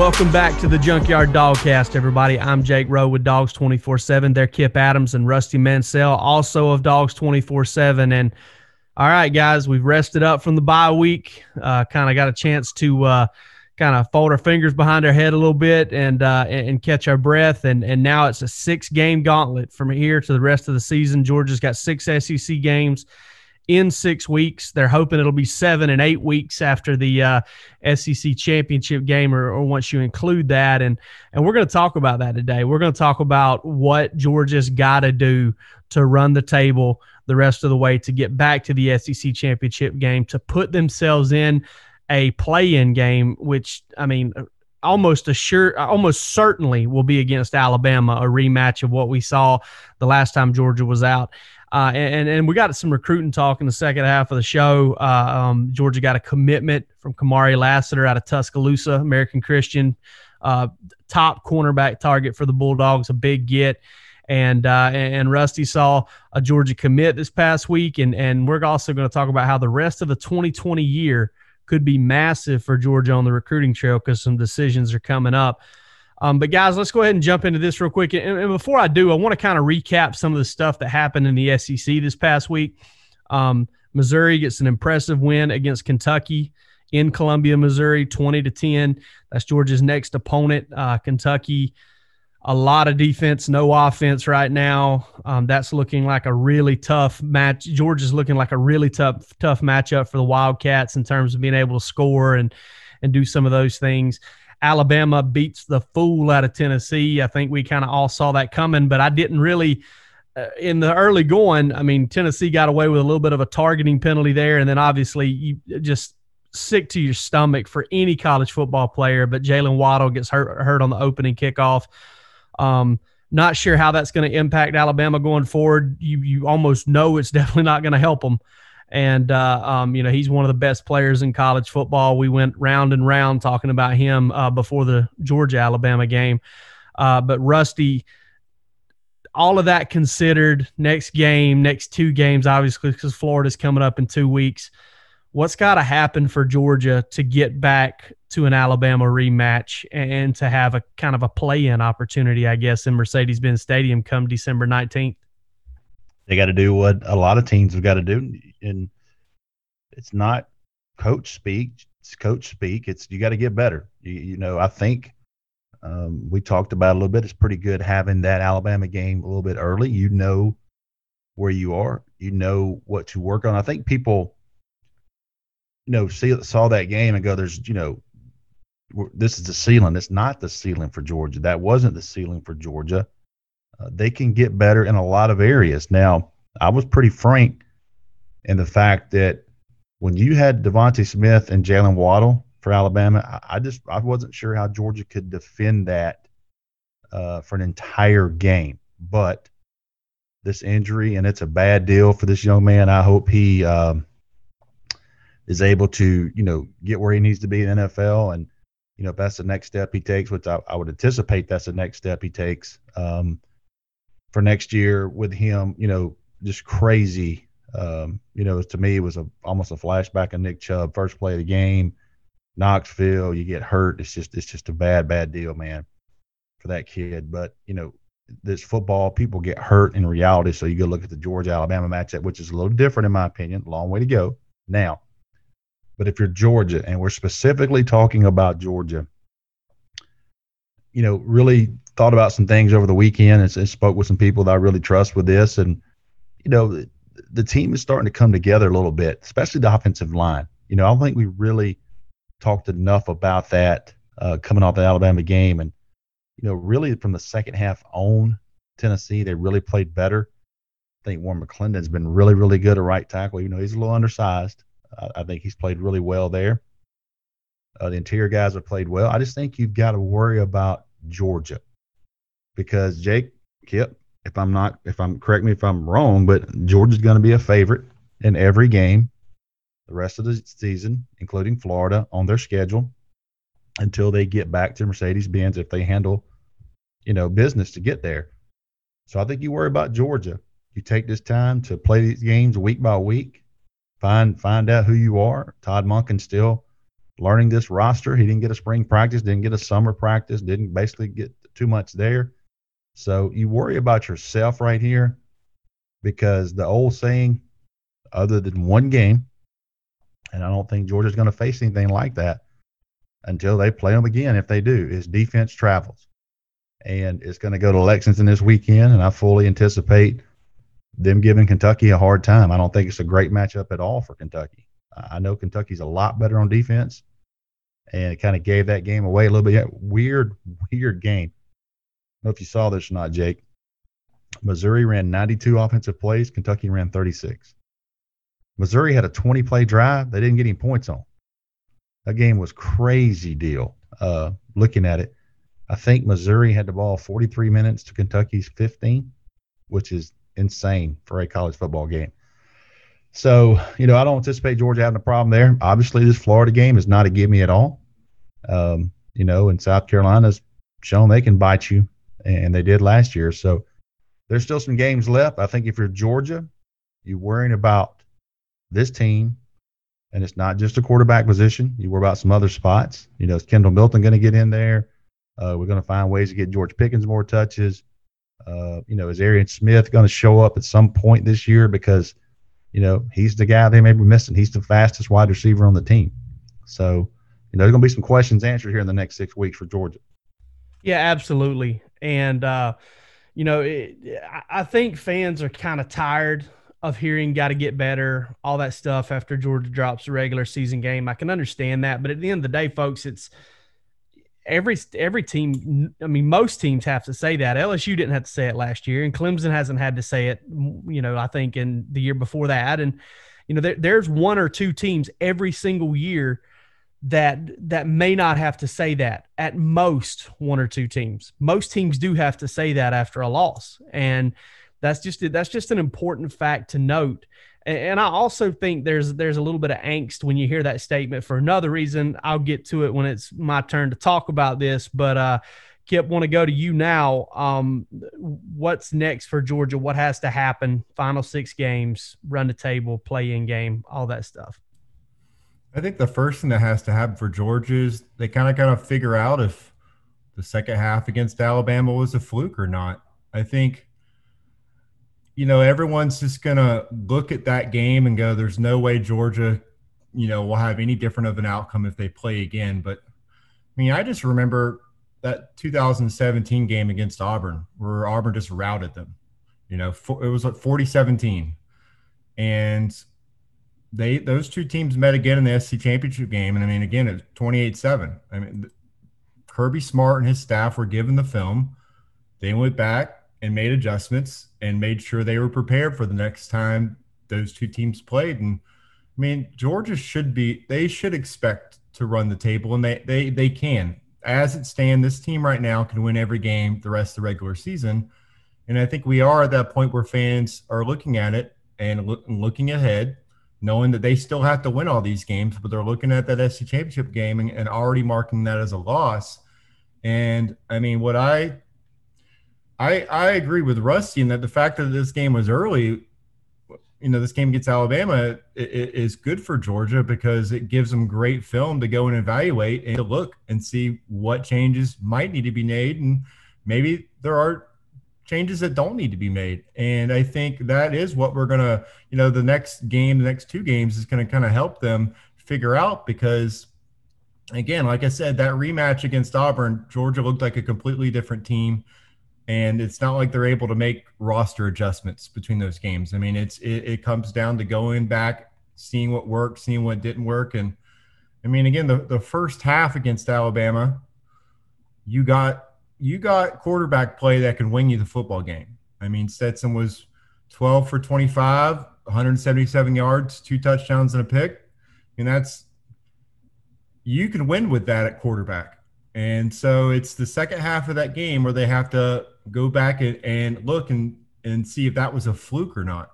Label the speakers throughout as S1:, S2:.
S1: Welcome back to the Junkyard Dawgcast, everybody. I'm Jake Rowe with Dawgs 24 7. They're Kip Adams and Rusty Mansell, also of Dawgs 24 7. And all right, guys, we've rested up from the bye week. Uh, kind of got a chance to uh, kind of fold our fingers behind our head a little bit and uh, and catch our breath. And and now it's a six game gauntlet from here to the rest of the season. Georgia's got six SEC games in six weeks. They're hoping it'll be seven and eight weeks after the uh, SEC championship game, or, or, once you include that. And and we're going to talk about that today. We're going to talk about what Georgia's got to do to run the table the rest of the way to get back to the SEC championship game to put themselves in a play-in game, which I mean. Almost assured, almost certainly will be against Alabama, a rematch of what we saw the last time Georgia was out. Uh, and, and we got some recruiting talk in the second half of the show. Uh, um, Georgia got a commitment from Kamari Lassiter out of Tuscaloosa, American Christian, uh, top cornerback target for the Bulldogs, a big get. And, uh, and Rusty saw a Georgia commit this past week. And, and we're also going to talk about how the rest of the 2020 year could be massive for Georgia on the recruiting trail because some decisions are coming up. Um, but guys, let's go ahead and jump into this real quick. And, and before I do, I want to kind of recap some of the stuff that happened in the SEC this past week. Um, Missouri gets an impressive win against Kentucky in Columbia, Missouri, 20 to 10. That's Georgia's next opponent. Uh, Kentucky, a lot of defense, no offense right now. Um, that's looking like a really tough match. Georgia's looking like a really tough, tough matchup for the Wildcats in terms of being able to score and and do some of those things. Alabama beats the fool out of Tennessee. I think we kind of all saw that coming, but I didn't really. Uh, in the early going, I mean, Tennessee got away with a little bit of a targeting penalty there, and then obviously you just sick to your stomach for any college football player. But Jaylen Waddle gets hurt hurt on the opening kickoff. Um, not sure how that's going to impact Alabama going forward. You you almost know it's definitely not going to help them and uh, um, you know he's one of the best players in college football. We went round and round talking about him uh, before the Georgia Alabama game, uh, but Rusty. All of that considered, next game, next two games, obviously, because Florida's coming up in two weeks. What's got to happen for Georgia to get back to an Alabama rematch and to have a kind of a play-in opportunity, I guess, in Mercedes-Benz Stadium come December nineteenth?
S2: They got to do what a lot of teams have got to do and it's not coach speak. It's coach speak. It's you got to get better. You, you, know, I think um, we talked about a little bit. It's pretty good having that Alabama game a little bit early. You know where you are. You know what to work on. I think people, you know, see saw that game and go, "There's, you know, this is the ceiling. It's not the ceiling for Georgia. That wasn't the ceiling for Georgia. Uh, they can get better in a lot of areas. Now, I was pretty frank in the fact that when you had DeVonta Smith and Jaylen Waddle for Alabama, I, I, just I wasn't sure how Georgia could defend that uh, for an entire game. But this injury, and it's a bad deal for this young man. I hope he um, is able to, you know, get where he needs to be in NFL. And, you know, if that's the next step he takes, which I, I would anticipate that's the next step he takes um, for next year with him, you know, just crazy um, you know, to me, it was a almost a flashback of Nick Chubb, first play of the game, Knoxville. You get hurt. It's just it's just a bad bad deal, man, for that kid. But you know, this football, people get hurt in reality. So you go look at the Georgia Alabama matchup, which is a little different in my opinion. Long way to go now. But if you're Georgia, and we're specifically talking about Georgia, you know, really thought about some things over the weekend and, and spoke with some people that I really trust with this, and you know the team is starting to come together a little bit, especially the offensive line. You know, I don't think we really talked enough about that uh, coming off the Alabama game. And, you know, really from the second half on, Tennessee, they really played better. I think Warren McClendon's been really, really good at right tackle, even though he's a little undersized. I think he's played really well there. Uh, the interior guys have played well. I just think you've got to worry about Georgia because Jake Kip, if I'm not, if I'm correct me if I'm wrong, but Georgia's going to be a favorite in every game the rest of the season, including Florida, on their schedule until they get back to Mercedes Benz if they handle, you know, business to get there. So I think you worry about Georgia. You take this time to play these games week by week, find find out who you are. Todd Monken still learning this roster. He didn't get a spring practice, didn't get a summer practice, didn't basically get too much there. So you worry about yourself right here because the old saying, other than one game, and I don't think Georgia's going to face anything like that until they play them again. If they do, is defense travels. And it's going to go to Lexington this weekend, and I fully anticipate them giving Kentucky a hard time. I don't think it's a great matchup at all for Kentucky. I know Kentucky's a lot better on defense, and it kind of gave that game away a little bit. Yeah, Weird, weird game. I don't know if you saw this or not, Jake. Missouri ran 92 offensive plays. Kentucky ran 36. Missouri had a 20 play drive. They didn't get any points on. That game was crazy deal. Uh, looking at it, I think Missouri had the ball 43 minutes to Kentucky's 15, which is insane for a college football game. So, you know, I don't anticipate Georgia having a problem there. Obviously, this Florida game is not a give me at all. Um, you know, and South Carolina's shown they can bite you, and they did last year. So there's still some games left. I think if you're Georgia, you're worrying about this team, and it's not just a quarterback position. You worry about some other spots. You know, is Kendall Milton going to get in there? Uh, we're going to find ways to get George Pickens more touches. Uh, you know, is Arian Smith going to show up at some point this year because, you know, he's the guy they may be missing. He's the fastest wide receiver on the team. So, you know, there's going to be some questions answered here in the next six weeks for Georgia.
S1: Yeah, absolutely. And, uh, you know, it, I think fans are kind of tired of hearing got to get better, all that stuff after Georgia drops a regular season game. I can understand that. But at the end of the day, folks, it's, every every team i mean most teams have to say that. Lsu didn't have to say it last year and clemson hasn't had to say it you know i think in the year before that. And you know there, there's one or two teams every single year that that may not have to say that. At most one or two teams. Most teams do have to say that after a loss. And that's just that's just an important fact to note and I also think there's there's a little bit of angst when you hear that statement for another reason. I'll get to it when it's my turn to talk about this. But uh, Kip, want to go to you now. Um, what's next for Georgia? What has to happen? Final six games, run the table, play in game, all that stuff.
S3: I think the first thing that has to happen for Georgia is they kind of kind of figure out if the second half against Alabama was a fluke or not. I think you know, everyone's just going to look at that game and go, there's no way Georgia, you know, will have any different of an outcome if they play again. But I mean, I just remember that 2017 game against Auburn where Auburn just routed them. You know, it was like 40 17. And they those two teams met again in the SC championship game. And I mean, again, it's 28 7. I mean, Kirby Smart and his staff were given the film. They went back and made adjustments and made sure they were prepared for the next time those two teams played. And I mean, Georgia should be they should expect to run the table, and they they they can. As it stands, this team right now can win every game the rest of the regular season. And I think we are at that point where fans are looking at it and look, looking ahead, knowing that they still have to win all these games, but they're looking at that SC championship game and, and already marking that as a loss. And I mean, what I I I agree with Rusty in that the fact that this game was early, you know, this game gets Alabama is good for Georgia because it gives them great film to go and evaluate and to look and see what changes might need to be made and maybe there are changes that don't need to be made. And I think that is what we're gonna, you know, the next game, the next two games is gonna kind of help them figure out because again, like I said, that rematch against Auburn, Georgia looked like a completely different team and it's not like they're able to make roster adjustments between those games. I mean, it's it, it, comes down to going back, seeing what worked, seeing what didn't work, and I mean, again, the the first half against Alabama, you got you got quarterback play that can win you the football game. I mean, Stetson was 12 for 25, 177 yards, two touchdowns and a pick. And that's you can win with that at quarterback. And so it's the second half of that game where they have to go back and, and look and, and see if that was a fluke or not.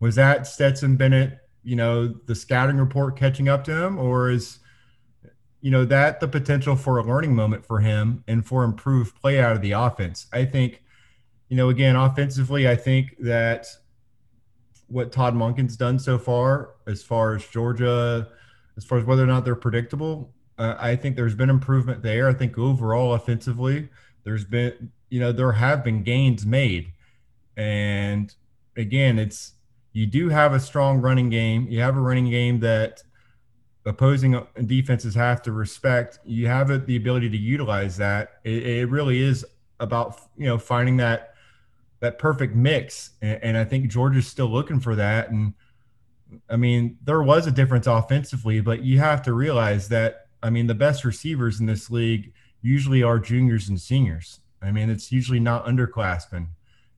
S3: Was that Stetson Bennett, you know, the scouting report catching up to him, or is you know that the potential for a learning moment for him and for improved play out of the offense? I think, you know, again, offensively, I think that what Todd Monken's done so far, as far as Georgia, as far as whether or not they're predictable, uh, I think there's been improvement there. I think overall offensively, there's been, you know, there have been gains made. And again, it's, you do have a strong running game. You have a running game that opposing defenses have to respect. You have the ability to utilize that. It, it really is about, you know, finding that that perfect mix. And, and I think Georgia's still looking for that. And I mean, there was a difference offensively, but you have to realize that, I mean, the best receivers in this league usually are juniors and seniors. I mean, it's usually not underclassmen.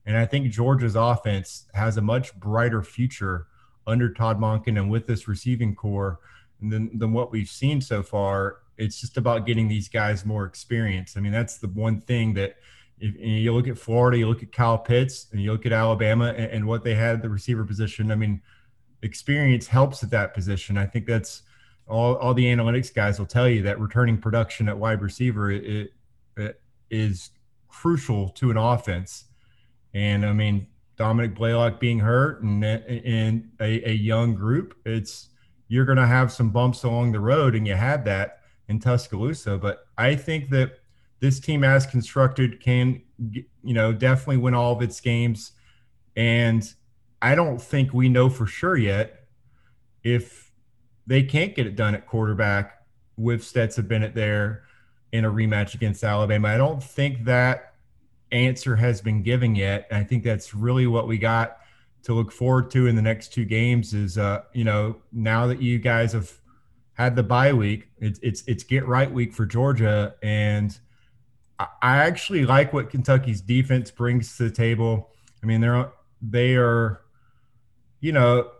S3: And I think Georgia's offense has a much brighter future under Todd Monken and with this receiving core than, than what we've seen so far. It's just about getting these guys more experience. I mean, that's the one thing that – if, you look at Florida, you look at Kyle Pitts, and you look at Alabama and, and, what they had at the receiver position. I mean, experience helps at that position. I think that's all, all the analytics guys will tell you that returning production at wide receiver it, it is crucial to an offense. And I mean, Dominick Blaylock being hurt and in a, a young group, it's you're going to have some bumps along the road, and you had that in Tuscaloosa. But I think that this team as constructed can you know definitely win all of its games and i don't think we know for sure yet if they can't get it done at quarterback with Stetson Bennett there in a rematch against Alabama. I don't think that answer has been given yet. I think that's really what we got to look forward to in the next two games is uh, you know, now that you guys have had the bye week, it's it's it's get right week for Georgia and I actually like what Kentucky's defense brings to the table. I mean, they're they are, you know,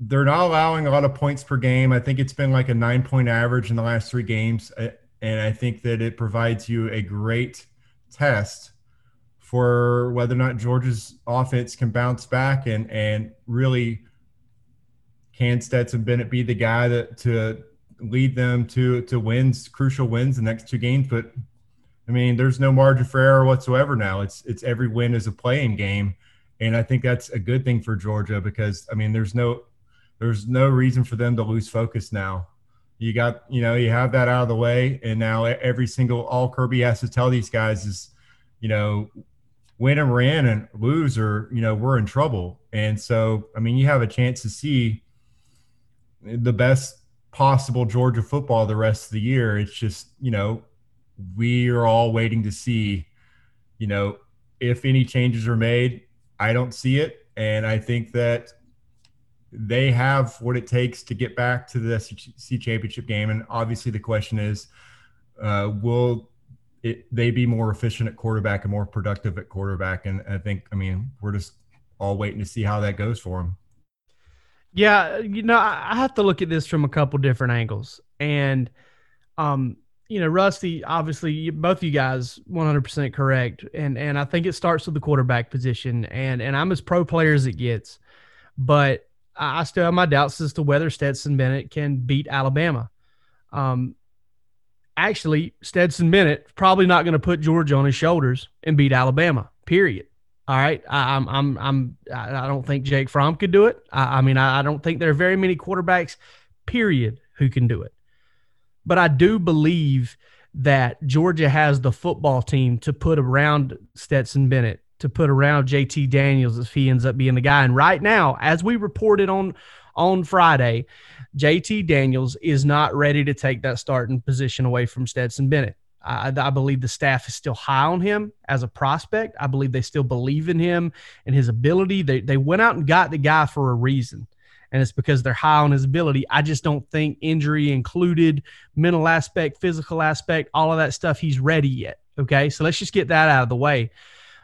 S3: they're not allowing a lot of points per game. I think it's been like a nine point average in the last three games, and I think that it provides you a great test for whether or not Georgia's offense can bounce back and and really can Stetson Bennett be the guy that to lead them to to wins, crucial wins the next two games, but I mean, there's no margin for error whatsoever now. It's it's every win is a playing game, and I think that's a good thing for Georgia because I mean, there's no there's no reason for them to lose focus now. You got you know you have that out of the way, and now every single all Kirby has to tell these guys is, you know, win and win and lose or you know we're in trouble. And so I mean, you have a chance to see the best possible Georgia football the rest of the year. It's just you know we are all waiting to see, you know, if any changes are made. I don't see it. And I think that they have what it takes to get back to the SEC championship game. And obviously, the question is, uh, will it, they be more efficient at quarterback and more productive at quarterback? And I think, I mean, we're just all waiting to see how that goes for them.
S1: Yeah, you know, I have to look at this from a couple different angles, and um, you know, Rusty, obviously, both you guys 100% correct. And and I think it starts with the quarterback position. And and I'm as pro player as it gets. But I still have my doubts as to whether Stetson Bennett can beat Alabama. Um, actually, Stetson Bennett probably not going to put Georgia on his shoulders and beat Alabama. Period. All right, I, I'm I'm I'm I don't think Jake Fromm could do it. I, I mean, I, I don't think there are very many quarterbacks, period, who can do it. But I do believe that Georgia has the football team to put around Stetson Bennett, to put around JT Daniels if he ends up being the guy. And right now, as we reported on on Friday, JT Daniels is not ready to take that starting position away from Stetson Bennett. I, I, believe the staff is still high on him as a prospect. I believe they still believe in him and his ability. They, they went out and got the guy for a reason and it's because they're high on his ability. I just don't think injury included, mental aspect, physical aspect, all of that stuff, he's ready yet. Okay, so let's just get that out of the way.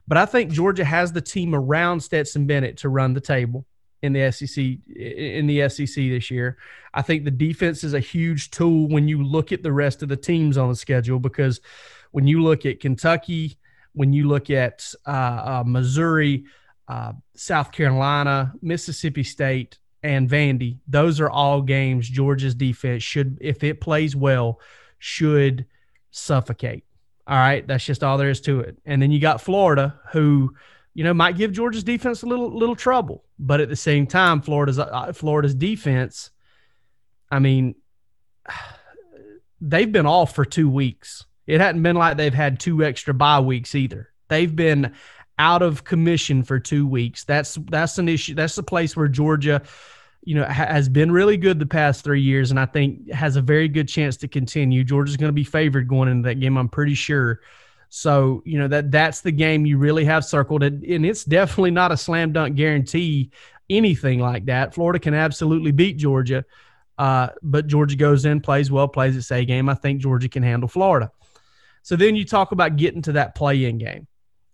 S1: But I think Georgia has the team around Stetson Bennett to run the table in the SEC in the SEC this year. I think the defense is a huge tool when you look at the rest of the teams on the schedule because when you look at Kentucky, when you look at uh, uh, Missouri, uh, South Carolina, Mississippi State, and Vandy, those are all games Georgia's defense should, if it plays well, should suffocate. All right, that's just all there is to it. And then you got Florida, who you know, might give Georgia's defense a little little trouble. But at the same time, Florida's uh, Florida's defense, I mean, they've been off for two weeks. It hadn't been like they've had two extra bye weeks either. They've been out of commission for two weeks. That's that's an issue. That's the place where Georgia, you know, ha- has been really good the past three years, and I think has a very good chance to continue. Georgia's going to be favored going into that game. I'm pretty sure. So, you know, that that's the game you really have circled. And, and it's definitely not a slam dunk guarantee, anything like that. Florida can absolutely beat Georgia. Uh, but Georgia goes in, plays well, plays its A game. I think Georgia can handle Florida. So then you talk about getting to that play in game.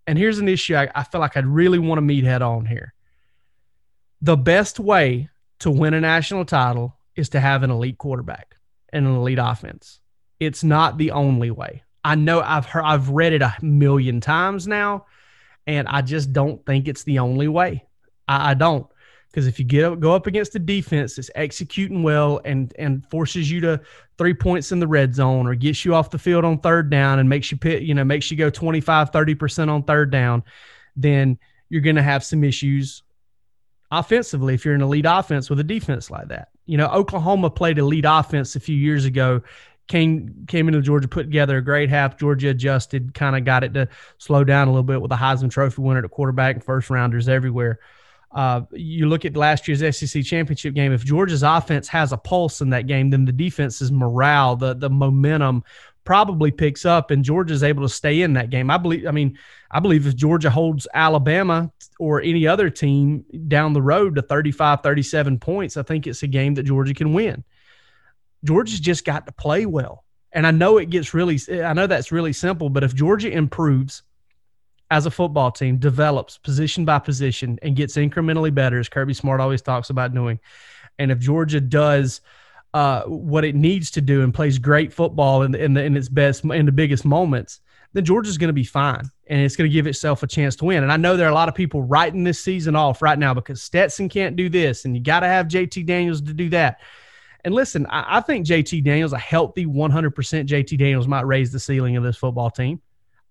S1: And here's an issue I, I feel like I'd really want to meet head on here. The best way to win a national title is to have an elite quarterback and an elite offense. It's not the only way. I know I've heard, I've read it a million times now, and I just don't think it's the only way. I, I don't because if you get up, go up against a defense that's executing well and and forces you to three points in the red zone or gets you off the field on third down and makes you pit, you know makes you go 25 30% on third down then you're going to have some issues offensively if you're an elite offense with a defense like that you know oklahoma played elite offense a few years ago came came into Georgia, put together a great half. Georgia adjusted, kind of got it to slow down a little bit with the Heisman Trophy winner at quarterback and first rounders everywhere. Uh, you look at last year's SEC championship game. If Georgia's offense has a pulse in that game, then the defense's morale, the the momentum, probably picks up, and Georgia's able to stay in that game. I believe. I mean, I believe if Georgia holds Alabama or any other team down the road to 35, 37 points, I think it's a game that Georgia can win. Georgia's just got to play well. And I know it gets really, I know that's really simple, but if Georgia improves as a football team, develops position by position, and gets incrementally better, as Kirby Smart always talks about doing, and if Georgia does uh, what it needs to do and plays great football in, the, in, the, in its best, in the biggest moments, then Georgia's going to be fine and it's going to give itself a chance to win. And I know there are a lot of people writing this season off right now because Stetson can't do this and you got to have JT Daniels to do that. And listen, I, I think JT Daniels, a healthy 100% JT Daniels, might raise the ceiling of this football team.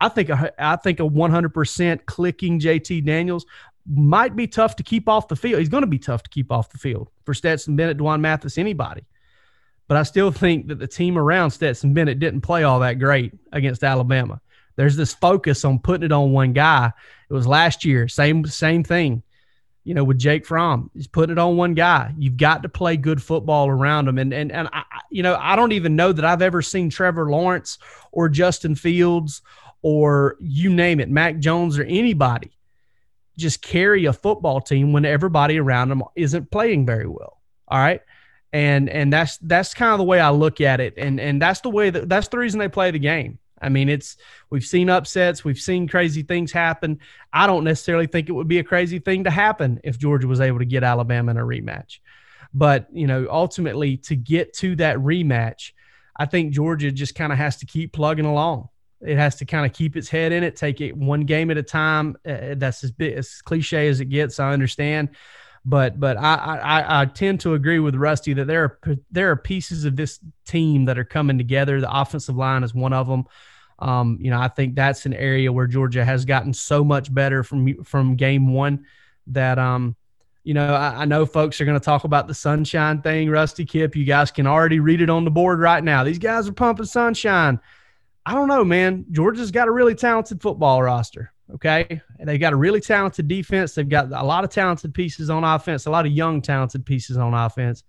S1: I think a, I think a 100% clicking JT Daniels might be tough to keep off the field. He's going to be tough to keep off the field for Stetson Bennett, D'Wan Mathis, anybody. But I still think that the team around Stetson Bennett didn't play all that great against Alabama. There's this focus on putting it on one guy. It was last year, same same thing you know, with Jake Fromm. He's putting it on one guy. You've got to play good football around him. And and and I, you know, I don't even know that I've ever seen Trevor Lawrence or Justin Fields or you name it, Mac Jones or anybody just carry a football team when everybody around them isn't playing very well. All right. And and that's that's kind of the way I look at it. And and that's the way that that's the reason they play the game. I mean, it's we've seen upsets, we've seen crazy things happen. I don't necessarily think it would be a crazy thing to happen if Georgia was able to get Alabama in a rematch. But, you know, ultimately to get to that rematch, I think Georgia just kind of has to keep plugging along. It has to kind of keep its head in it, take it one game at a time. Uh, that's as big, as cliche as it gets. I understand, but but I, I I tend to agree with Rusty that there are there are pieces of this team that are coming together. The offensive line is one of them. Um, you know, I think that's an area where Georgia has gotten so much better from from game one that um, you know, I, I know folks are going to talk about the sunshine thing, Rusty Kip. You guys can already read it on the board right now. These guys are pumping sunshine. I don't know, man. Georgia's got a really talented football roster. Okay. And they got a really talented defense. They've got a lot of talented pieces on offense, a lot of young talented pieces on offense.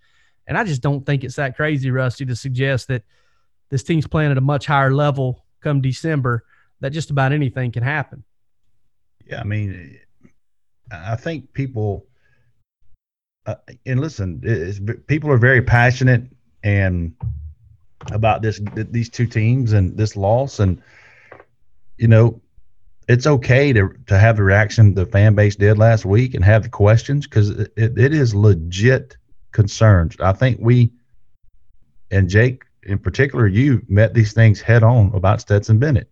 S1: And I just don't think it's that crazy, Rusty, to suggest that this team's playing at a much higher level come December, that just about anything can happen.
S2: Yeah, I mean, I think people, uh, and listen, people are very passionate and about this these two teams and this loss, and you know, it's okay to to have the reaction the fan base did last week and have the questions because it, it is legit concerns. I think we and Jake in particular, you met these things head on about Stetson Bennett.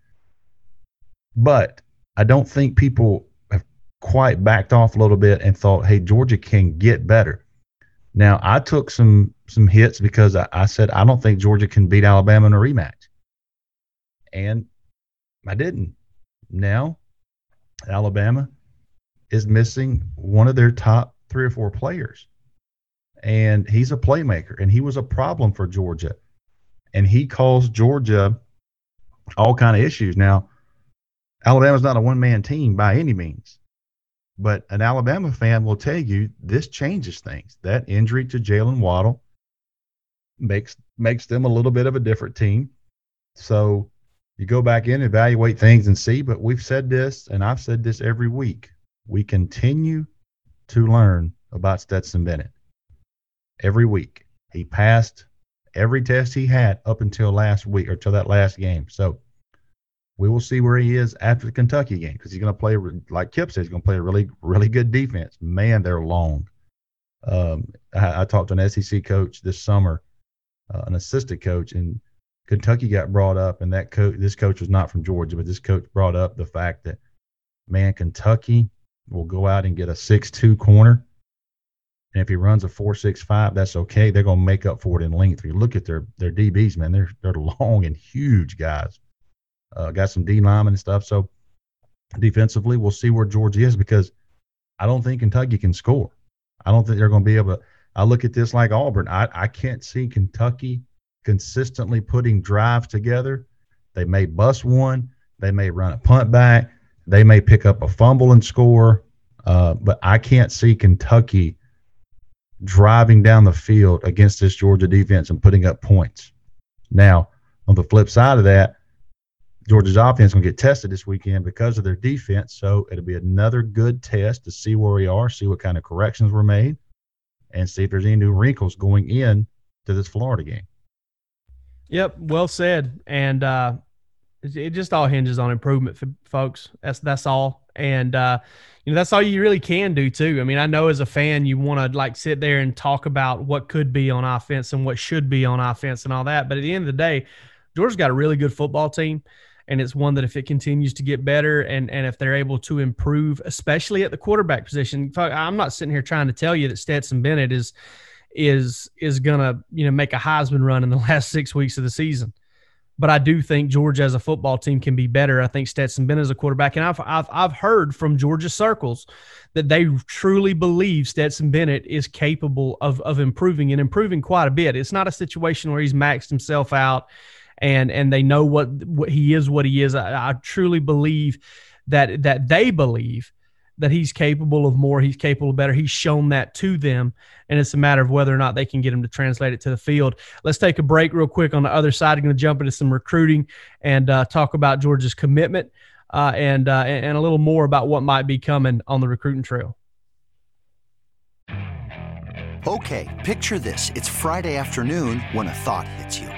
S2: But I don't think people have quite backed off a little bit and thought, hey, Georgia can get better. Now I took some some hits because I, I said I don't think Georgia can beat Alabama in a rematch. And I didn't. Now Alabama is missing one of their top three or four players. And he's a playmaker and he was a problem for Georgia. And he caused Georgia all kind of issues. Now, Alabama's not a one man team by any means. But an Alabama fan will tell you this changes things. That injury to Jaylen Waddle makes makes them a little bit of a different team. So you go back in, evaluate things, and see. But we've said this, and I've said this every week. We continue to learn about Stetson Bennett every week. He passed every test he had up until last week or till that last game. So we will see where he is after the Kentucky game because he's going to play, like Kip says, he's going to play a really, really good defense. Man, they're long. Um, I, I, talked to an SEC coach this summer, uh, an assistant coach, and Kentucky got brought up, and that coach, this coach was not from Georgia, but this coach brought up the fact that, man, Kentucky will go out and get a six-two corner, and if he runs a four-six-five, that's okay. They're going to make up for it in length. If you look at their their DBs, man, they're they're long and huge guys. Uh, got some D linemen and stuff. So defensively, we'll see where Georgia is because I don't think Kentucky can score. I don't think they're going to be able to. I look at this like Auburn. I, I can't see Kentucky consistently putting drives together. They may bust one. They may run a punt back. They may pick up a fumble and score. Uh, but I can't see Kentucky driving down the field against this Georgia defense and putting up points. Now, on the flip side of that, Georgia's offense going to get tested this weekend because of their defense. So it'll be another good test to see where we are, see what kind of corrections were made, and see if there's any new wrinkles going in to this Florida game.
S1: Yep, well said. And uh, it just all hinges on improvement, folks. That's that's all. And uh, you know that's all you really can do too. I mean, I know as a fan, you want to like sit there and talk about what could be on offense and what should be on offense and all that. But at the end of the day, Georgia's got a really good football team and it's one that if it continues to get better and and if they're able to improve, especially at the quarterback position, I'm not sitting here trying to tell you that Stetson Bennett is is is gonna you know make a Heisman run in the last six weeks of the season. But I do think Georgia as a football team can be better. I think Stetson Bennett as a quarterback, and I've, I've I've heard from Georgia circles that they truly believe Stetson Bennett is capable of of improving and improving quite a bit. It's not a situation where he's maxed himself out and and they know what, what he is, what he is. I, I truly believe that that they believe that he's capable of more, he's capable of better. He's shown that to them, and it's a matter of whether or not they can get him to translate it to the field. Let's take a break real quick. On the other side, I'm going to jump into some recruiting and uh, talk about Georgia's commitment uh, and uh, and a little more about what might be coming on the recruiting trail.
S4: Okay, picture this: it's Friday afternoon when a thought hits you.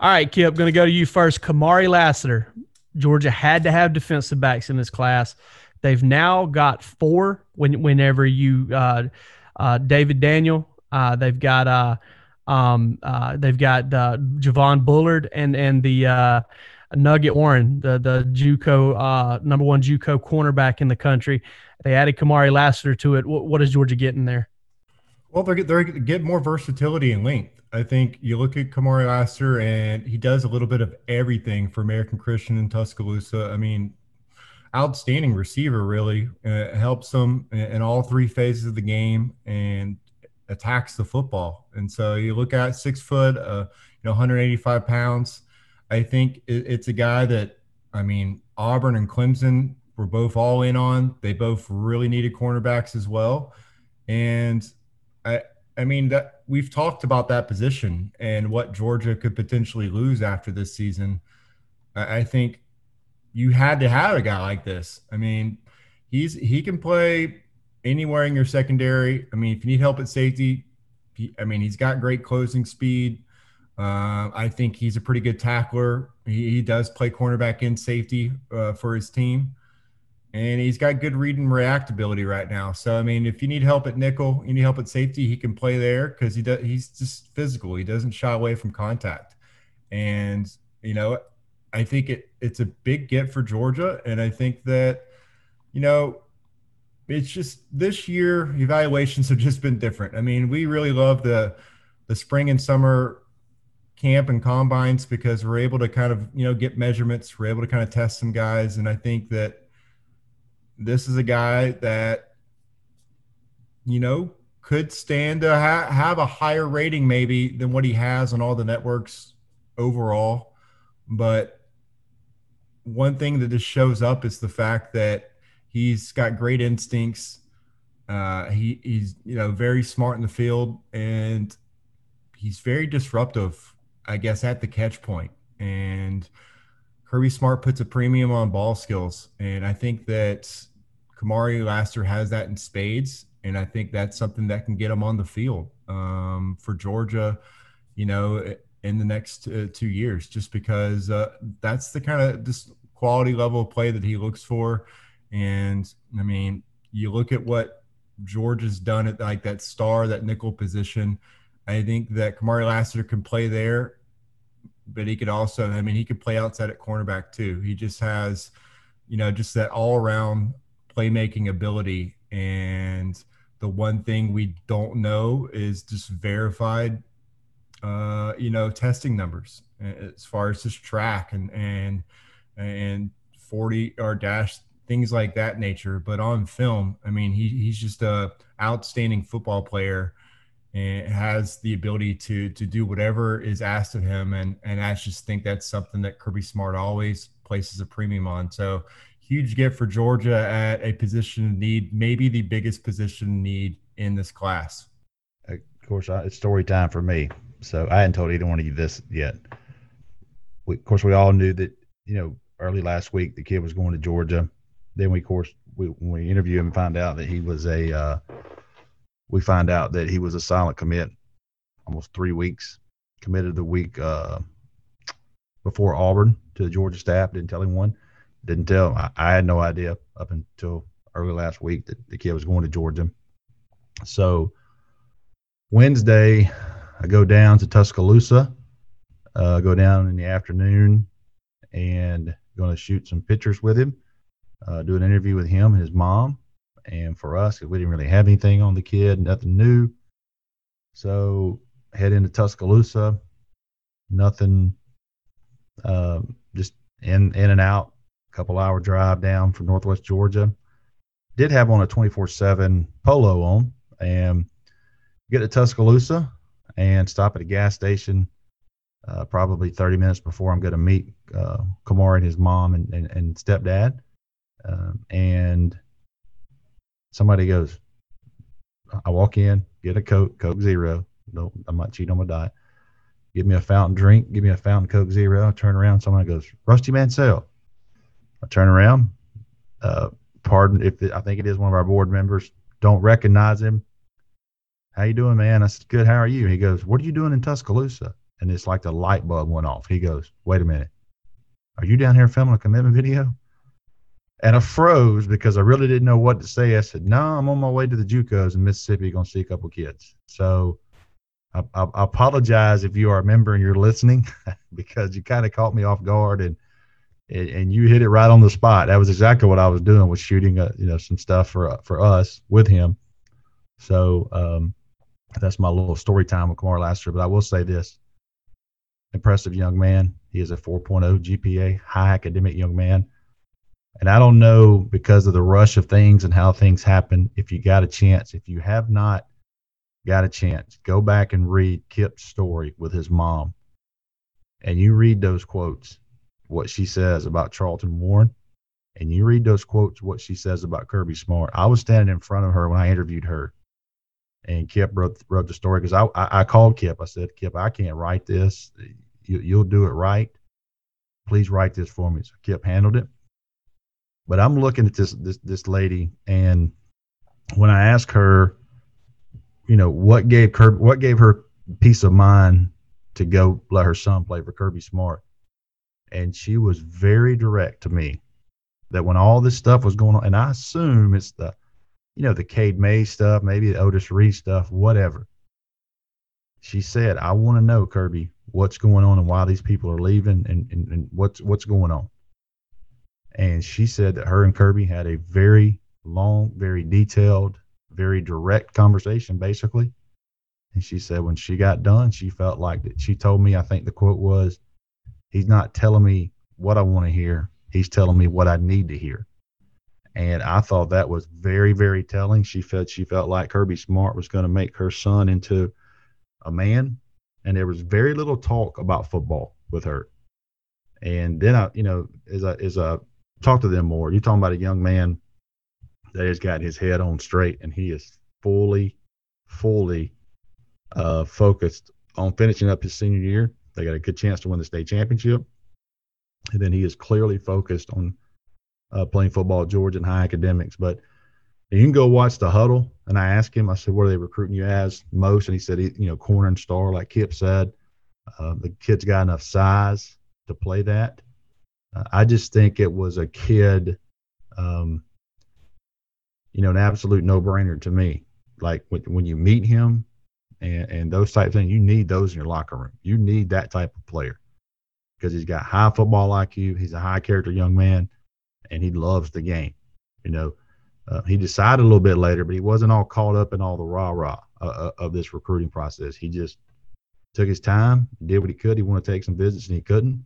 S1: All right, Kip, going to go to you first. Kamari Lassiter. Georgia had to have defensive backs in this class. They've now got four. When whenever you uh, uh, David Daniel, uh, they've got uh, um, uh, they've got uh, Javon Bullard and and the Nugget Warren, the the JUCO number one JUCO cornerback in the country. They added Kamari Lassiter to it. What, what is Georgia getting there?
S3: Well, they're they're get more versatility and length. I think you look at Kamari Lassiter, and he does a little bit of everything for American Christian and Tuscaloosa. I mean, outstanding receiver, really. Uh, helps them in all three phases of the game and attacks the football. And so you look at six foot, uh, you know, 185 pounds. I think it, it's a guy that, I mean, Auburn and Clemson were both all in on. They both really needed cornerbacks as well. And I, I mean that we've talked about that position and what Georgia could potentially lose after this season. I, I think you had to have a guy like this. I mean, he's he can play anywhere in your secondary. I mean, if you need help at safety, he, I mean, he's got great closing speed. Uh, I think he's a pretty good tackler. He, he does play cornerback in safety uh, for his team, and he's got good read and react ability right now. So, I mean, if you need help at nickel, you need help at safety, he can play there because he does. He's just physical. He doesn't shy away from contact, and you know, I think it it's a big get for Georgia, and I think that you know it's just this year evaluations have just been different. I mean, we really love the the spring and summer camp and combines because we're able to kind of you know get measurements. We're able to kind of test some guys, and I think that this is a guy that you know could stand to ha- have a higher rating maybe than what he has on all the networks overall. But one thing that just shows up is the fact that He's got great instincts. Uh, he, he's you know very smart in the field, and he's very disruptive. I guess at the catch point, and Kirby Smart puts a premium on ball skills, and I think that Kamari Lassiter has that in spades, and I think that's something that can get him on the field um, for Georgia. You know, in the next uh, two years, just because uh, that's the kind of this quality level of play that he looks for. And I mean, you look at what George has done at like that star, that nickel position. I think that Kamari Lassiter can play there, but he could also, I mean, he could play outside at cornerback too. He just has, you know, just that all around playmaking ability. And the one thing we don't know is just verified, uh, you know, testing numbers as far as just track and, and, and 40 or dash things like that nature. But on film, I mean, he, he's just a outstanding football player and has the ability to to do whatever is asked of him. And and I just think that's something that Kirby Smart always places a premium on. So huge gift for Georgia at a position need, maybe the biggest position need in this class.
S2: Of course, it's story time for me. So I hadn't told either one of you this yet. We, of course, we all knew that you know early last week the kid was going to Georgia then we of course we when we interview him and find out that he was a uh, we find out that he was a silent commit almost three weeks committed the week uh, before Auburn to the Georgia staff didn't tell anyone didn't tell I, I, had no idea up until early last week that the kid was going to Georgia so Wednesday I go down to Tuscaloosa uh, go down in the afternoon and going to shoot some pictures with him uh, do an interview with him and his mom. And for us, we didn't really have anything on the kid, nothing new. So head into Tuscaloosa, nothing, uh, just in in and out, couple hour drive down from Northwest Georgia. Did have on a 24 7 polo on and get to Tuscaloosa and stop at a gas station uh, probably 30 minutes before I'm going to meet uh, Kamari and his mom and, and, and stepdad. Um, and somebody goes, I walk in, get a Coke, Coke Zero. No, I'm not cheating on my diet. Give me a fountain drink. Give me a fountain Coke Zero. I turn around. Someone goes, Rusty Mansell. I turn around. Uh, pardon if I think it is one of our board members. Don't recognize him. How you doing, man? I said, good. How are you? He goes, what are you doing in Tuscaloosa? And it's like the light bulb went off. He goes, wait a minute. Are you down here filming a commitment video? and I froze because I really didn't know what to say. I said, "No, I'm on my way to the JUCOs in Mississippi, going to see a couple kids." So I, I, I, apologize if you are a member and you're listening because you kind of caught me off guard, and and, and, you hit it right on the spot. That was exactly what I was doing was shooting, uh, you know, some stuff for for us with him. So um, that's my little story time with Kamari Lassiter. But I will say this: impressive young man. He is a 4.0 GPA, high academic young man. And I don't know because of the rush of things and how things happen. If you got a chance, if you have not got a chance, go back and read Kip's story with his mom. And you read those quotes, what she says about Charlton Warren, and you read those quotes, what she says about Kirby Smart. I was standing in front of her when I interviewed her, and Kip wrote, wrote the story because I, I, I called Kip. I said, Kip, I can't write this. You, you'll do it right. Please write this for me. So Kip handled it. But I'm looking at this this this lady, and when I ask her, you know, what gave Kirby, what gave her peace of mind to go let her son play for Kirby Smart, and she was very direct to me that when all this stuff was going on, and I assume it's the, you know, the Cade Mays stuff, maybe the Otis Reese stuff, whatever. She said, "I want to know, Kirby, what's going on and why these people are leaving, and, and, and what's what's going on." And she said that her and Kirby had a very long, very detailed, very direct conversation, basically. And she said when she got done, she felt like that. She told me, I think the quote was, He's not telling me what I want to hear, he's telling me what I need to hear. And I thought that was very, very telling. She felt she felt like Kirby Smart was going to make her son into a man, and there was very little talk about football with her. And then I, you know, as a as a talk to them more. You're talking about a young man that has got his head on straight and he is fully, fully uh, focused on finishing up his senior year. They got a good chance to win the state championship. And then he is clearly focused on uh, playing football at Georgia and high academics. But you can go watch the huddle. And I asked him, I said, what are they recruiting you as most? And he said, you know, corner and star, like Kip said. Uh, the kid's got enough size to play that. I just think it was a kid, um, you know, an absolute no brainer to me. Like when, when you meet him and, and those type of things, you need those in your locker room. You need that type of player because he's got high football IQ. He's a high character young man and he loves the game. You know, uh, he decided a little bit later, but he wasn't all caught up in all the rah rah uh, uh, of this recruiting process. He just took his time, did what he could. He wanted to take some visits and he couldn't.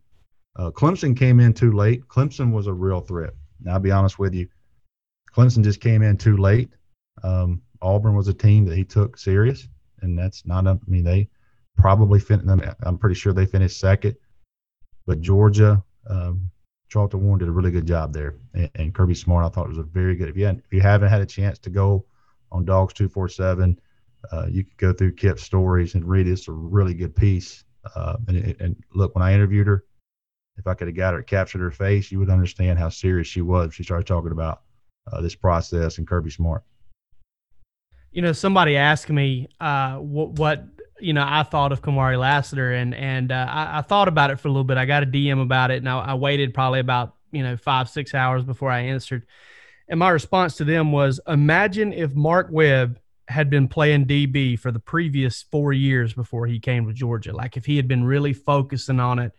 S2: Uh, Clemson came in too late. Clemson was a real threat. Now, I'll be honest with you. Clemson just came in too late. Um, Auburn was a team that he took serious, and that's not. I mean, they probably finished. I'm pretty sure they finished second, but Georgia, um, Charlton Warren did a really good job there, and, and, Kirby Smart, I thought was a very good. If you if you haven't had a chance to go on Dawgs two four seven, uh, you could go through Kip's stories and read it. It's a really good piece. Uh, and, and look, when I interviewed her, if I could have got her, captured her face, you would understand how serious she was. She started talking about uh, this process and Kirby Smart.
S1: You know, somebody asked me uh, what, what, you know I thought of Kamari Lassiter, and and uh, I, I, thought about it for a little bit. I got a DM about it, and I, I waited probably about you know five six hours before I answered. And my response to them was, imagine if Mark Webb had been playing DB for the previous four years before he came to Georgia. Like if he had been really focusing on it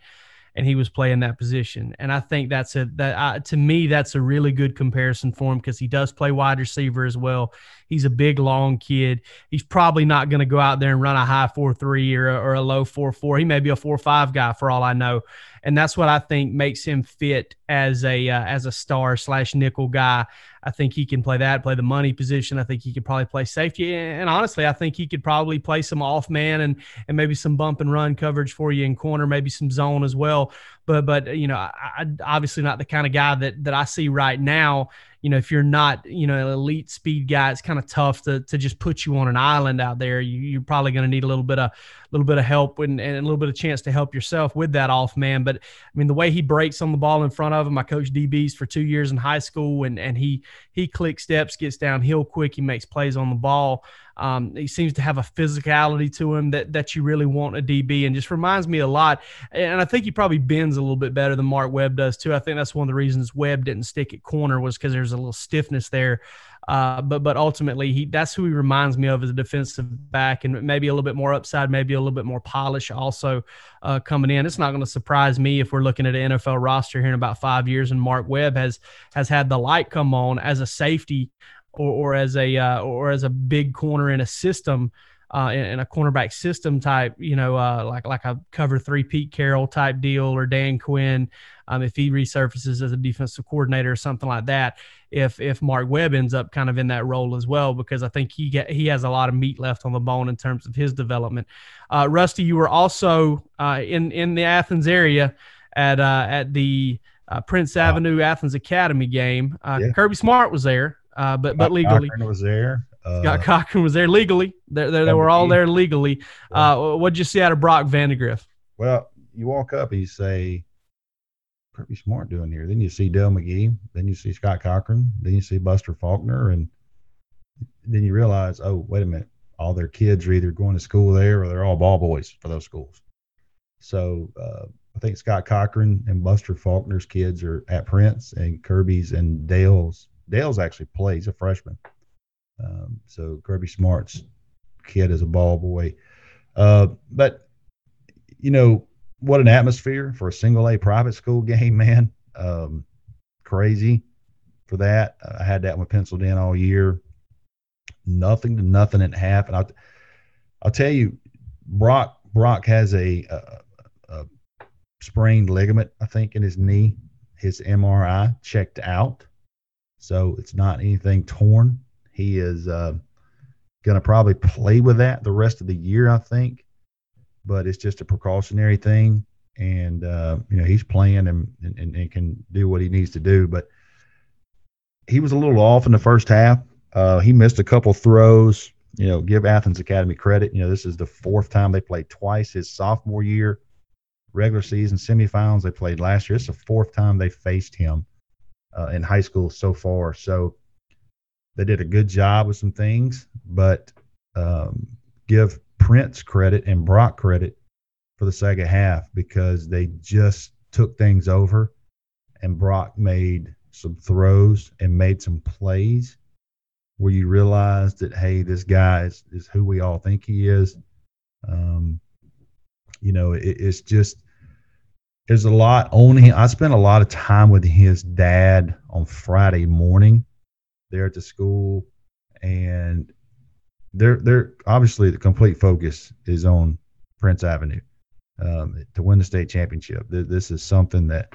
S1: and he was playing that position. And I think that's a that uh, to me that's a really good comparison for him because he does play wide receiver as well. He's a big long kid. He's probably not going to go out there and run a high four three or or a low four four. He may be a four five guy for all I know. And that's what I think makes him fit as a uh, as a star slash nickel guy I think he can play that, play the money position. I think he could probably play safety. And honestly, I think he could probably play some off man and and maybe some bump and run coverage for you in corner, maybe some zone as well. But but you know, I, I obviously not the kind of guy that that I see right now you know, if you're not, you know, an elite speed guy, it's kind of tough to, to just put you on an island out there. You, are probably going to need a little bit of, a little bit of help and, and a little bit of chance to help yourself with that off man. But I mean, the way he breaks on the ball in front of him, I coached DBs for two years in high school and, and he, he clicks steps, gets downhill quick. He makes plays on the ball. Um, he seems to have a physicality to him that that you really want a DB, and just reminds me a lot. And I think he probably bends a little bit better than Mark Webb does too. I think that's one of the reasons Webb didn't stick at corner was because there's a little stiffness there Uh, but but ultimately, he that's who he reminds me of as a defensive back, and maybe a little bit more upside, maybe a little bit more polish also uh, coming in. It's not going to surprise me if we're looking at an NFL roster here in about five years, and Mark Webb has has had the light come on as a safety or, or as a uh, or as a big corner in a system. Uh, in, in, a cornerback system type, you know, uh, like like a cover three Pete Carroll type deal or Dan Quinn, um, if he resurfaces as a defensive coordinator or something like that. If if Mark Webb ends up kind of in that role as well, because I think he get, he has a lot of meat left on the bone in terms of his development. Uh, Rusty, you were also uh, in in the Athens area at uh, at the uh, Prince Avenue Athens Academy game. Uh, yeah. Kirby Smart was there, uh, but but legally
S2: Cochran was there.
S1: Scott Cochran was there legally. They, they, they were all there legally. what'd you see out of Brock Vandagriff?
S2: Well, you walk up and you say, Kirby Smart doing here. Then you see Dell McGee, then you see Scott Cochran, then you see Buster Faulkner, and then you realize, oh, wait a minute, all their kids are either going to school there or they're all ball boys for those schools. So uh, I think Scott Cochran and Buster Faulkner's kids are at Prince, and Kirby's and Dell's. Dell's actually plays a freshman. Um, so Kirby Smart's kid is a ball boy. Uh, but you know, what an atmosphere for a single A private school game, man. Um, crazy for that. I had that one penciled in all year. Nothing to nothing at half. And I'll, I'll tell you, Brock Brock has a, a, a sprained ligament, I think, in his knee. His MRI checked out, so it's not anything torn. He is uh, going to probably play with that the rest of the year, I think but it's just a precautionary thing. And uh, you know he's playing and, and, and can do what he needs to do. But he was a little off in the first half. Uh, he missed a couple throws. You know, give Athens Academy credit. You know, this is the fourth time they played twice his sophomore year, regular season semifinals. They played last year. It's the fourth time they faced him uh, in high school so far. So they did a good job with some things, but um, give Prince credit and Brock credit for the second half because they just took things over and Brock made some throws and made some plays where you realize that hey, this guy is, is who we all think he is. Um, you know, it, it's just there's a lot on him. I spent a lot of time with his dad on Friday morning there at the school, and they're they're obviously the complete focus is on Prince Avenue um, to win the state championship. This is something that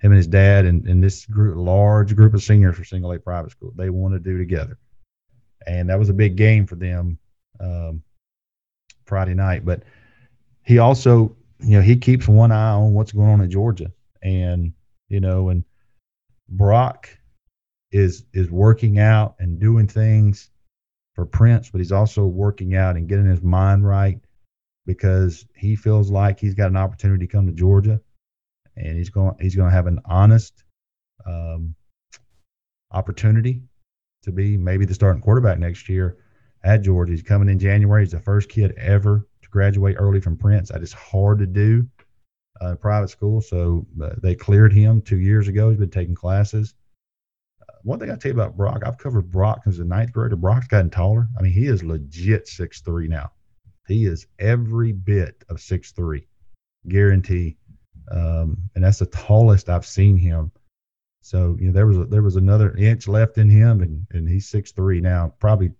S2: him and his dad and, and this group, large group of seniors for single A private school, they want to do together. And that was a big game for them um, Friday night. But he also, you know, he keeps one eye on what's going on in Georgia, and you know, and Brock is is working out and doing things for Prince, but he's also working out and getting his mind right because he feels like he's got an opportunity to come to Georgia, and he's going he's going to have an honest um, opportunity to be maybe the starting quarterback next year at Georgia. He's coming in January. He's the first kid ever graduate early from Prince. That is hard to do uh, private school. So uh, they cleared him two years ago. He's been taking classes one thing I tell you about Brock, I've covered Brock as a ninth grader. Brock's gotten taller. I mean, he is legit six three now. He is every bit of six three, guarantee. Um, and that's the tallest I've seen him. So you know there was a, there was another inch left in him, and and he's six three now, probably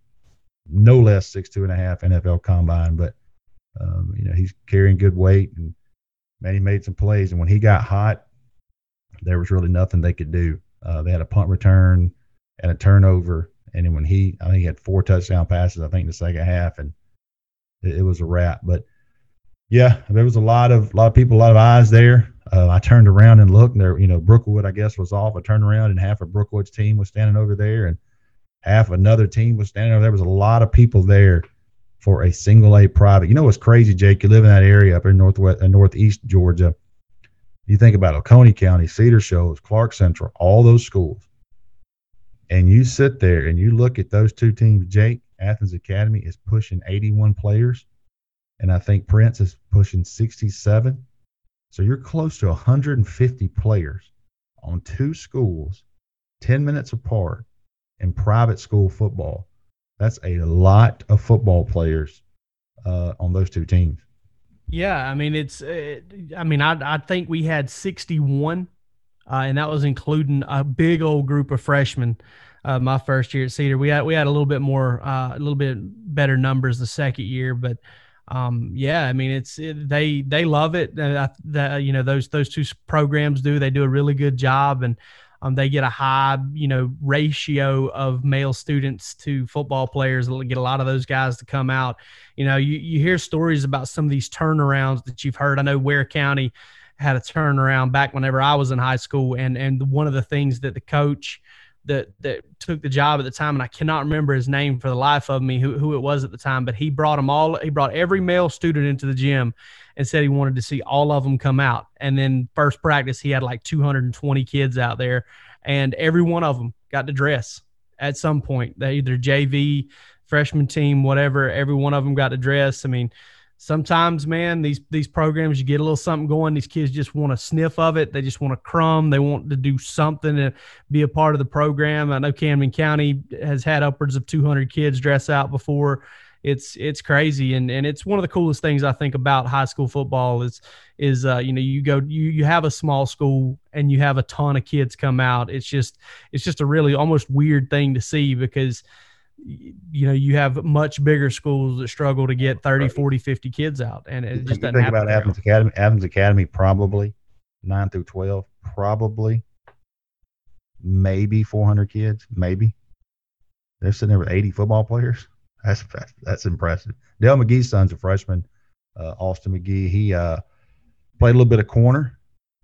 S2: no less six two and a half NFL combine. But um, you know he's carrying good weight, and man, he made some plays. And when he got hot, there was really nothing they could do. Uh, they had a punt return and a turnover. And then when he, I think he had four touchdown passes, I think in the second half, and it, it was a wrap. But yeah, there was a lot of a lot of people, a lot of eyes there. Uh, I turned around and looked, and there, you know, Brookwood, I guess, was off. I turned around, and half of Brookwood's team was standing over there, and half another team was standing over there. There was a lot of people there for a single A private. You know what's crazy, Jake? You live in that area up in northwest, uh, northeast Georgia. You think about Oconee County, Cedar Shoals, Clarke Central, all those schools. And you sit there and you look at those two teams, Jake, Athens Academy is pushing 81 players. And I think Prince is pushing 67. So you're close to 150 players on two schools, 10 minutes apart, in private school football. That's a lot of football players uh, on those two teams.
S1: Yeah, I mean it's. It, I mean, I I think we had 61, uh, and that was including a big old group of freshmen. Uh, my first year at Cedar, we had we had a little bit more, uh, a little bit better numbers the second year, but um, yeah, I mean it's it, they they love it. Uh, you know those those two programs do. They do a really good job, and um, they get a high, you know, ratio of male students to football players. They'll get a lot of those guys to come out. You know, you, you hear stories about some of these turnarounds that you've heard. I know Ware County had a turnaround back whenever I was in high school, and and one of the things that the coach that that took the job at the time, and I cannot remember his name for the life of me, who, who it was at the time, but he brought them all. He brought every male student into the gym and said he wanted to see all of them come out. And then first practice, he had like 220 kids out there, and every one of them got to dress at some point. They either JV, freshman team, whatever. Every one of them got to dress. I mean, sometimes, man, these these programs you get a little something going. These kids just want to sniff of it. They just want to crumb. They want to do something to be a part of the program. I know Camden County has had upwards of 200 kids dress out before it's it's crazy. And and it's one of the coolest things I think about high school football is is uh, you know you go you you have a small school and you have a ton of kids come out. It's just it's just a really almost weird thing to see because you know you have much bigger schools that struggle to get 30 40 50 kids out and it just doesn't
S2: think about Athens Academy Athens Academy probably 9 through 12 probably maybe 400 kids maybe. They're sitting there with 80 football players that's that's impressive. Dell McGee's son's a freshman. Uh, Austin McGee. He uh, played a little bit of corner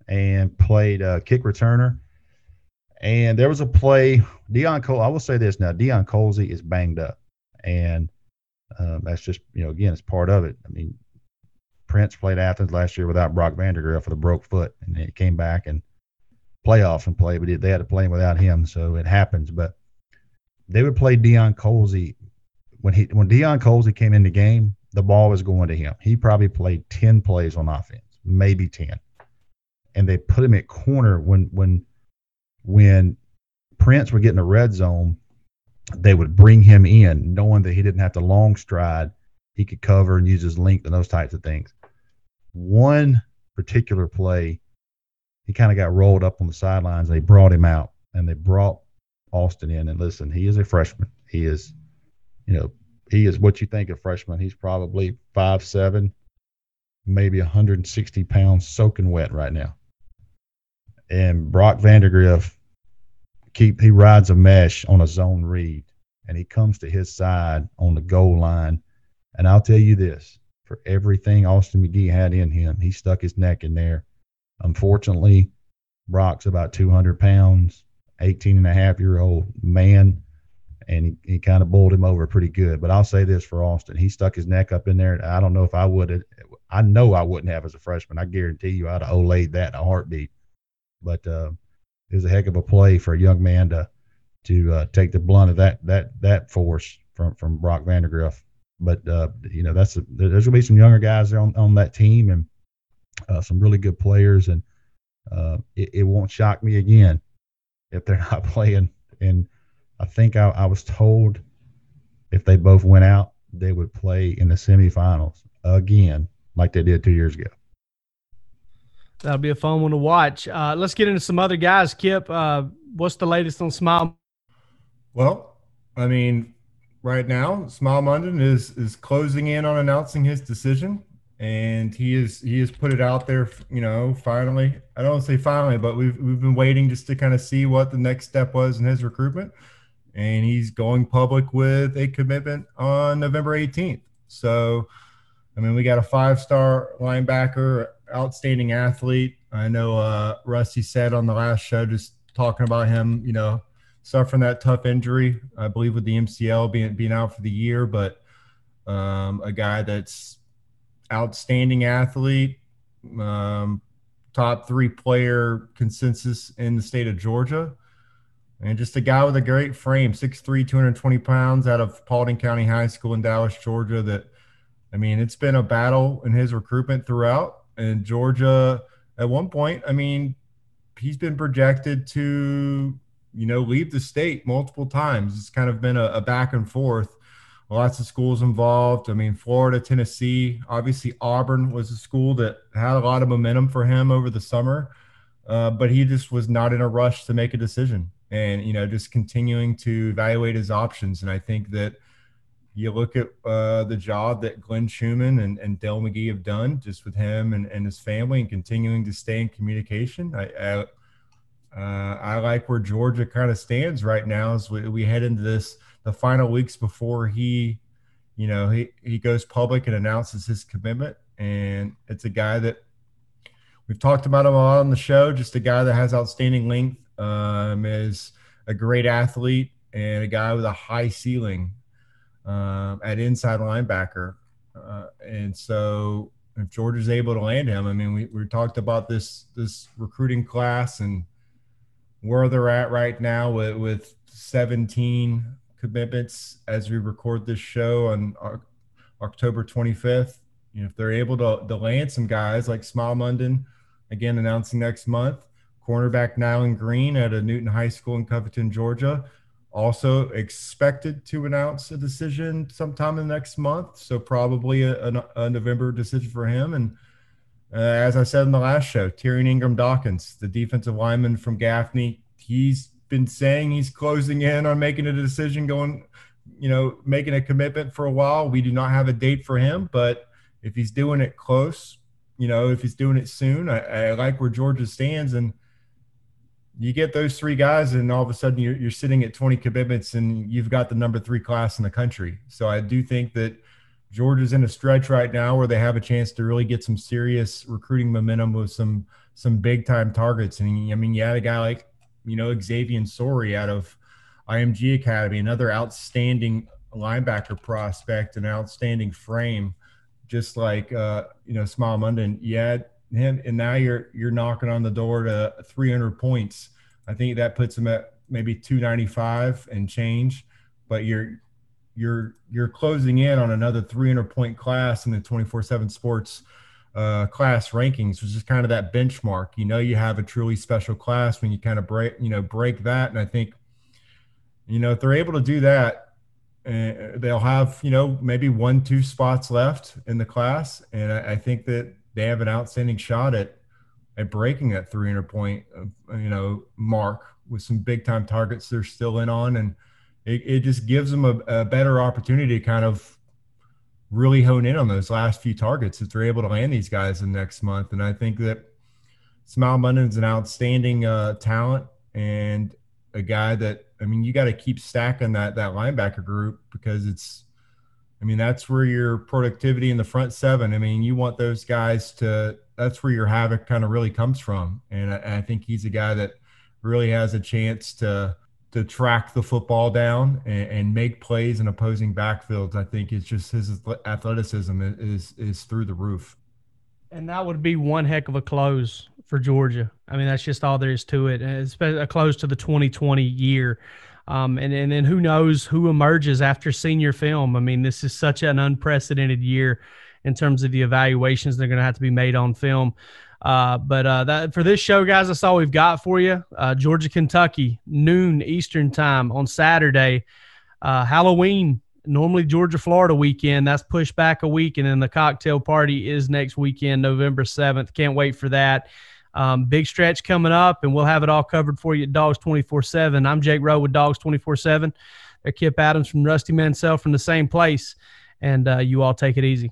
S2: and played uh, kick returner. And there was a play. Dion Cole. I will say this now. Deion Colzie is banged up, and um, that's just you know again it's part of it. I mean, Prince played Athens last year without Brock Vandagriff with a broke foot, and he came back and playoffs and play, but they had to play him without him, so it happens. But they would play Deion Colzie when he when Deion Colzie came in the game, the ball was going to him. He probably played ten plays on offense, maybe ten, and they put him at corner when when when Prince would get in the red zone. They would bring him in, knowing that he didn't have to long stride. He could cover and use his length and those types of things. One particular play, he kind of got rolled up on the sidelines. They brought him out and they brought Austin in. And listen, he is a freshman. He is you know, he is what you think a freshman. He's probably five seven, maybe 160 pounds, soaking wet right now. And Brock Vandagriff keep he rides a mesh on a zone read, and he comes to his side on the goal line. And I'll tell you this: for everything Austin McGee had in him, he stuck his neck in there. Unfortunately, Brock's about 200 pounds, 18 and a half year old man and he, he kind of bowled him over pretty good. But I'll say this for Austin, he stuck his neck up in there. I don't know if I would. Have I know I wouldn't have as a freshman. I guarantee you, I'd have olayed that in a heartbeat. But uh, it was a heck of a play for a young man to to uh, take the blunt of that that that force from from Brock Vandagriff. But uh, you know, that's a, there's gonna be some younger guys there on on that team and uh, some really good players, and uh, it, it won't shock me again if they're not playing in I think I, I was told if they both went out, they would play in the semifinals again, like they did two years ago.
S1: That'll be a fun one to watch. Uh, let's get into some other guys. Kip, uh, what's the latest on Smael?
S3: Well, I mean, right now, Smael Mondon is is closing in on announcing his decision, and he is he has put it out there. You know, finally. I don't say finally, but we've we've been waiting just to kind of see what the next step was in his recruitment and he's going public with a commitment on November 18th. So, I mean, we got a five star linebacker, outstanding athlete. I know uh, Rusty said on the last show, just talking about him, you know, suffering that tough injury, I believe with the MCL being, being out for the year, but um, a guy that's outstanding athlete, um, top three player consensus in the state of Georgia and just a guy with a great frame 6'3 220 pounds out of paulding county high school in dallas georgia that i mean it's been a battle in his recruitment throughout and georgia at one point i mean he's been projected to you know, leave the state multiple times. It's kind of been a, a back and forth. Lots of schools involved. I mean, Florida, Tennessee, obviously Auburn was a school that had a lot of momentum for him over the summer, uh, but he just was not in a rush to make a decision, and you know, just continuing to evaluate his options. And I think that you look at uh, the job that Glenn Schumann and, and Dell McGee have done just with him and, and his family and continuing to stay in communication. I, I uh, I like where Georgia kind of stands right now as we, we head into this the final weeks before he, you know, he he goes public and announces his commitment. And it's a guy that we've talked about him a lot on the show. Just a guy that has outstanding length, um, is a great athlete and a guy with a high ceiling um, at inside linebacker. Uh, and so if Georgia's able to land him, I mean, we, we talked about this this recruiting class and where they're at right now with, with 17 commitments as we record this show on October 25th. You know, if they're able to, to land some guys like Smael Mondon, again announcing next month, cornerback Nyland Green at a Newton High School in Covington, Georgia, also expected to announce a decision sometime in the next month. So probably a, a, a November decision for him. And uh, as I said in the last show, Tyrion Ingram Dawkins, the defensive lineman from Gaffney, he's been saying he's closing in on making a decision, going, you know, making a commitment for a while. We do not have a date for him, but if he's doing it close, you know, if he's doing it soon, I, I like where Georgia stands. And you get those three guys, and all of a sudden you're, you're sitting at 20 commitments and you've got the number three class in the country. So I do think that – Georgia's in a stretch right now where they have a chance to really get some serious recruiting momentum with some some big time targets. And I mean, you had a guy like you know Xavian Sorey out of IMG Academy, another outstanding linebacker prospect, an outstanding frame, just like uh, you know Smael Mondon. You had and now you're you're knocking on the door to 300 points. I think that puts him at maybe 295 and change, but you're you're you're closing in on another 300 point class in the 24/7 Sports uh, class rankings, which is kind of that benchmark. You know, you have a truly special class when you kind of break you know break that, and I think you know if they're able to do that. Uh, they'll have, you know, maybe one, two spots left in the class, and I, I think that they have an outstanding shot at at breaking that 300 point, uh, you know, mark with some big time targets they're still in on, and it, it just gives them a, a better opportunity to kind of really hone in on those last few targets if they're able to land these guys in the next month. And I think that Smael Mondon's an outstanding uh, talent and a guy that I mean you got to keep stacking that that linebacker group because it's I mean that's where your productivity in the front seven. I mean you want those guys to that's where your havoc kind of really comes from. And I, I think he's a guy that really has a chance to to track the football down and, and, make plays in opposing backfields. I think it's just his athleticism is is through the roof.
S1: And that would be one heck of a close for Georgia. I mean, that's just all there is to it. And it's a close to the 2020 year. Um, and, and then who knows who emerges after senior film. I mean, this is such an unprecedented year in terms of the evaluations that are going to have to be made on film. Uh, but uh, that for this show, guys, that's all we've got for you. Uh, Georgia, Kentucky, noon Eastern time on Saturday. Uh, Halloween, normally Georgia, Florida weekend. That's pushed back a week, and then the cocktail party is next weekend, November seventh. Can't wait for that. Um, big stretch coming up, and we'll have it all covered for you at Dawgs twenty four seven. I'm Jake Rowe with Dawgs twenty four seven. They're Kip Adams from Rusty Mansell from the same place, and uh, you all take it easy.